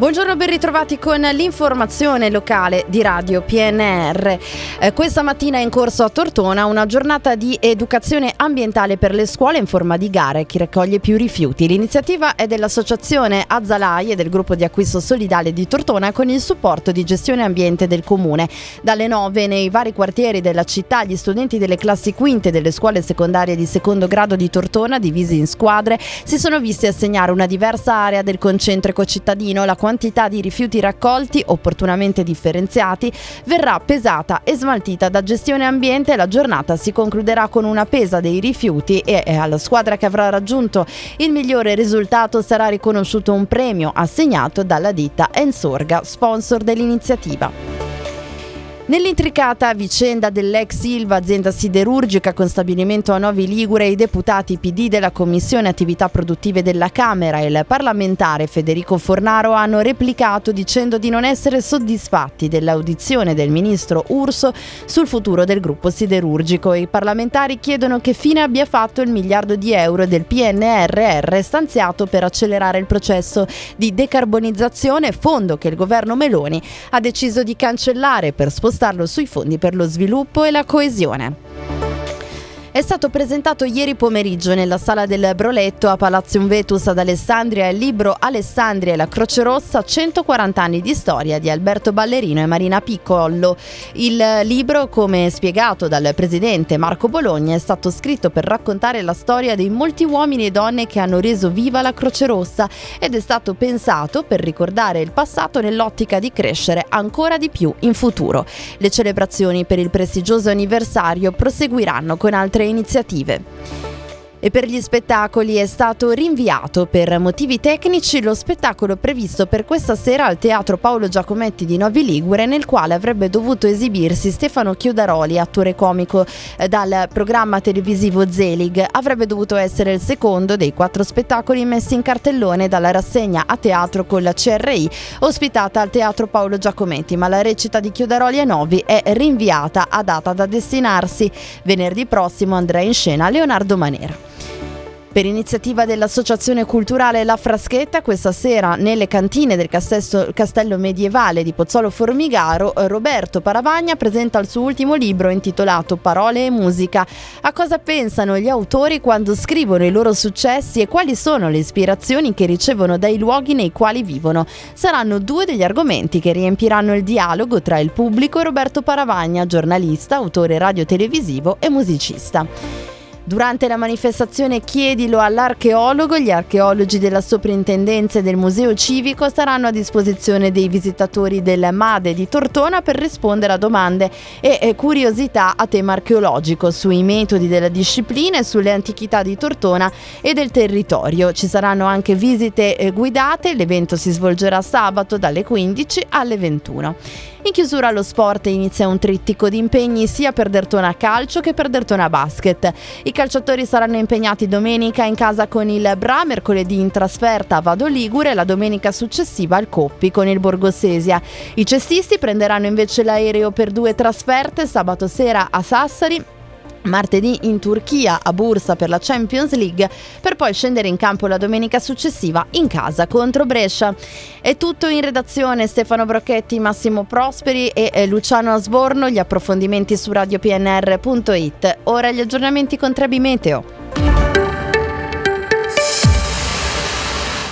Buongiorno, ben ritrovati con l'informazione locale di Radio PNR. Eh, questa mattina è in corso a Tortona una giornata di educazione ambientale per le scuole in forma di gare chi raccoglie più rifiuti. L'iniziativa è dell'associazione Azzalai e del gruppo di acquisto solidale di Tortona con il supporto di gestione ambiente del comune. Dalle 9 nei vari quartieri della città gli studenti delle classi quinte delle scuole secondarie di secondo grado di Tortona, divisi in squadre, si sono visti assegnare una diversa area del concentrico cittadino, la quantità di rifiuti raccolti, opportunamente differenziati, verrà pesata e smaltita da gestione ambiente. La giornata si concluderà con una pesa dei rifiuti e alla squadra che avrà raggiunto il migliore risultato sarà riconosciuto un premio assegnato dalla ditta Ensorga, sponsor dell'iniziativa. Nell'intricata vicenda dell'ex Silva, azienda siderurgica con stabilimento a Novi Ligure, i deputati PD della Commissione Attività Produttive della Camera e il parlamentare Federico Fornaro hanno replicato dicendo di non essere soddisfatti dell'audizione del ministro Urso sul futuro del gruppo siderurgico. I parlamentari chiedono che fine abbia fatto il miliardo di euro del PNRR stanziato per accelerare il processo di decarbonizzazione, fondo che il governo Meloni ha deciso di cancellare per spostare spostarlo sui fondi per lo sviluppo e la coesione. È stato presentato ieri pomeriggio nella sala del Broletto a Palazzo Vetus ad Alessandria il libro Alessandria e la Croce Rossa 140 anni di storia di Alberto Ballerino e Marina Piccollo. Il libro, come spiegato dal presidente Marco Bologna, è stato scritto per raccontare la storia dei molti uomini e donne che hanno reso viva la Croce Rossa ed è stato pensato per ricordare il passato nell'ottica di crescere ancora di più in futuro. Le celebrazioni per il prestigioso anniversario proseguiranno con altre altre iniziative. E per gli spettacoli è stato rinviato per motivi tecnici lo spettacolo previsto per questa sera al Teatro Paolo Giacometti di Novi Ligure nel quale avrebbe dovuto esibirsi Stefano Chiudaroli, attore comico eh, dal programma televisivo Zelig. Avrebbe dovuto essere il secondo dei quattro spettacoli messi in cartellone dalla rassegna a teatro con la CRI ospitata al Teatro Paolo Giacometti, ma la recita di Chiudaroli e Novi è rinviata a data da destinarsi. Venerdì prossimo andrà in scena Leonardo Manera. Per iniziativa dell'Associazione Culturale La Fraschetta, questa sera nelle cantine del castello, castello medievale di Pozzolo Formigaro, Roberto Paravagna presenta il suo ultimo libro intitolato Parole e musica. A cosa pensano gli autori quando scrivono i loro successi e quali sono le ispirazioni che ricevono dai luoghi nei quali vivono? Saranno due degli argomenti che riempiranno il dialogo tra il pubblico e Roberto Paravagna, giornalista, autore radiotelevisivo e musicista. Durante la manifestazione Chiedilo all'archeologo, gli archeologi della soprintendenza e del museo civico saranno a disposizione dei visitatori del MADE di Tortona per rispondere a domande e curiosità a tema archeologico sui metodi della disciplina e sulle antichità di Tortona e del territorio. Ci saranno anche visite eh, guidate, l'evento si svolgerà sabato dalle 15 alle 21. In chiusura allo sport inizia un trittico di impegni sia per Dertona Calcio che per Dertona Basket. I calciatori saranno impegnati domenica in casa con il Bra, mercoledì in trasferta a Vado Ligure e la domenica successiva al Coppi con il Borgosesia. I cestisti prenderanno invece l'aereo per due trasferte sabato sera a Sassari martedì in Turchia a Bursa per la Champions League per poi scendere in campo la domenica successiva in casa contro Brescia. È tutto in redazione Stefano Brocchetti, Massimo Prosperi e Luciano Asborno, gli approfondimenti su radiopnr.it. Ora gli aggiornamenti con Trebi Meteo.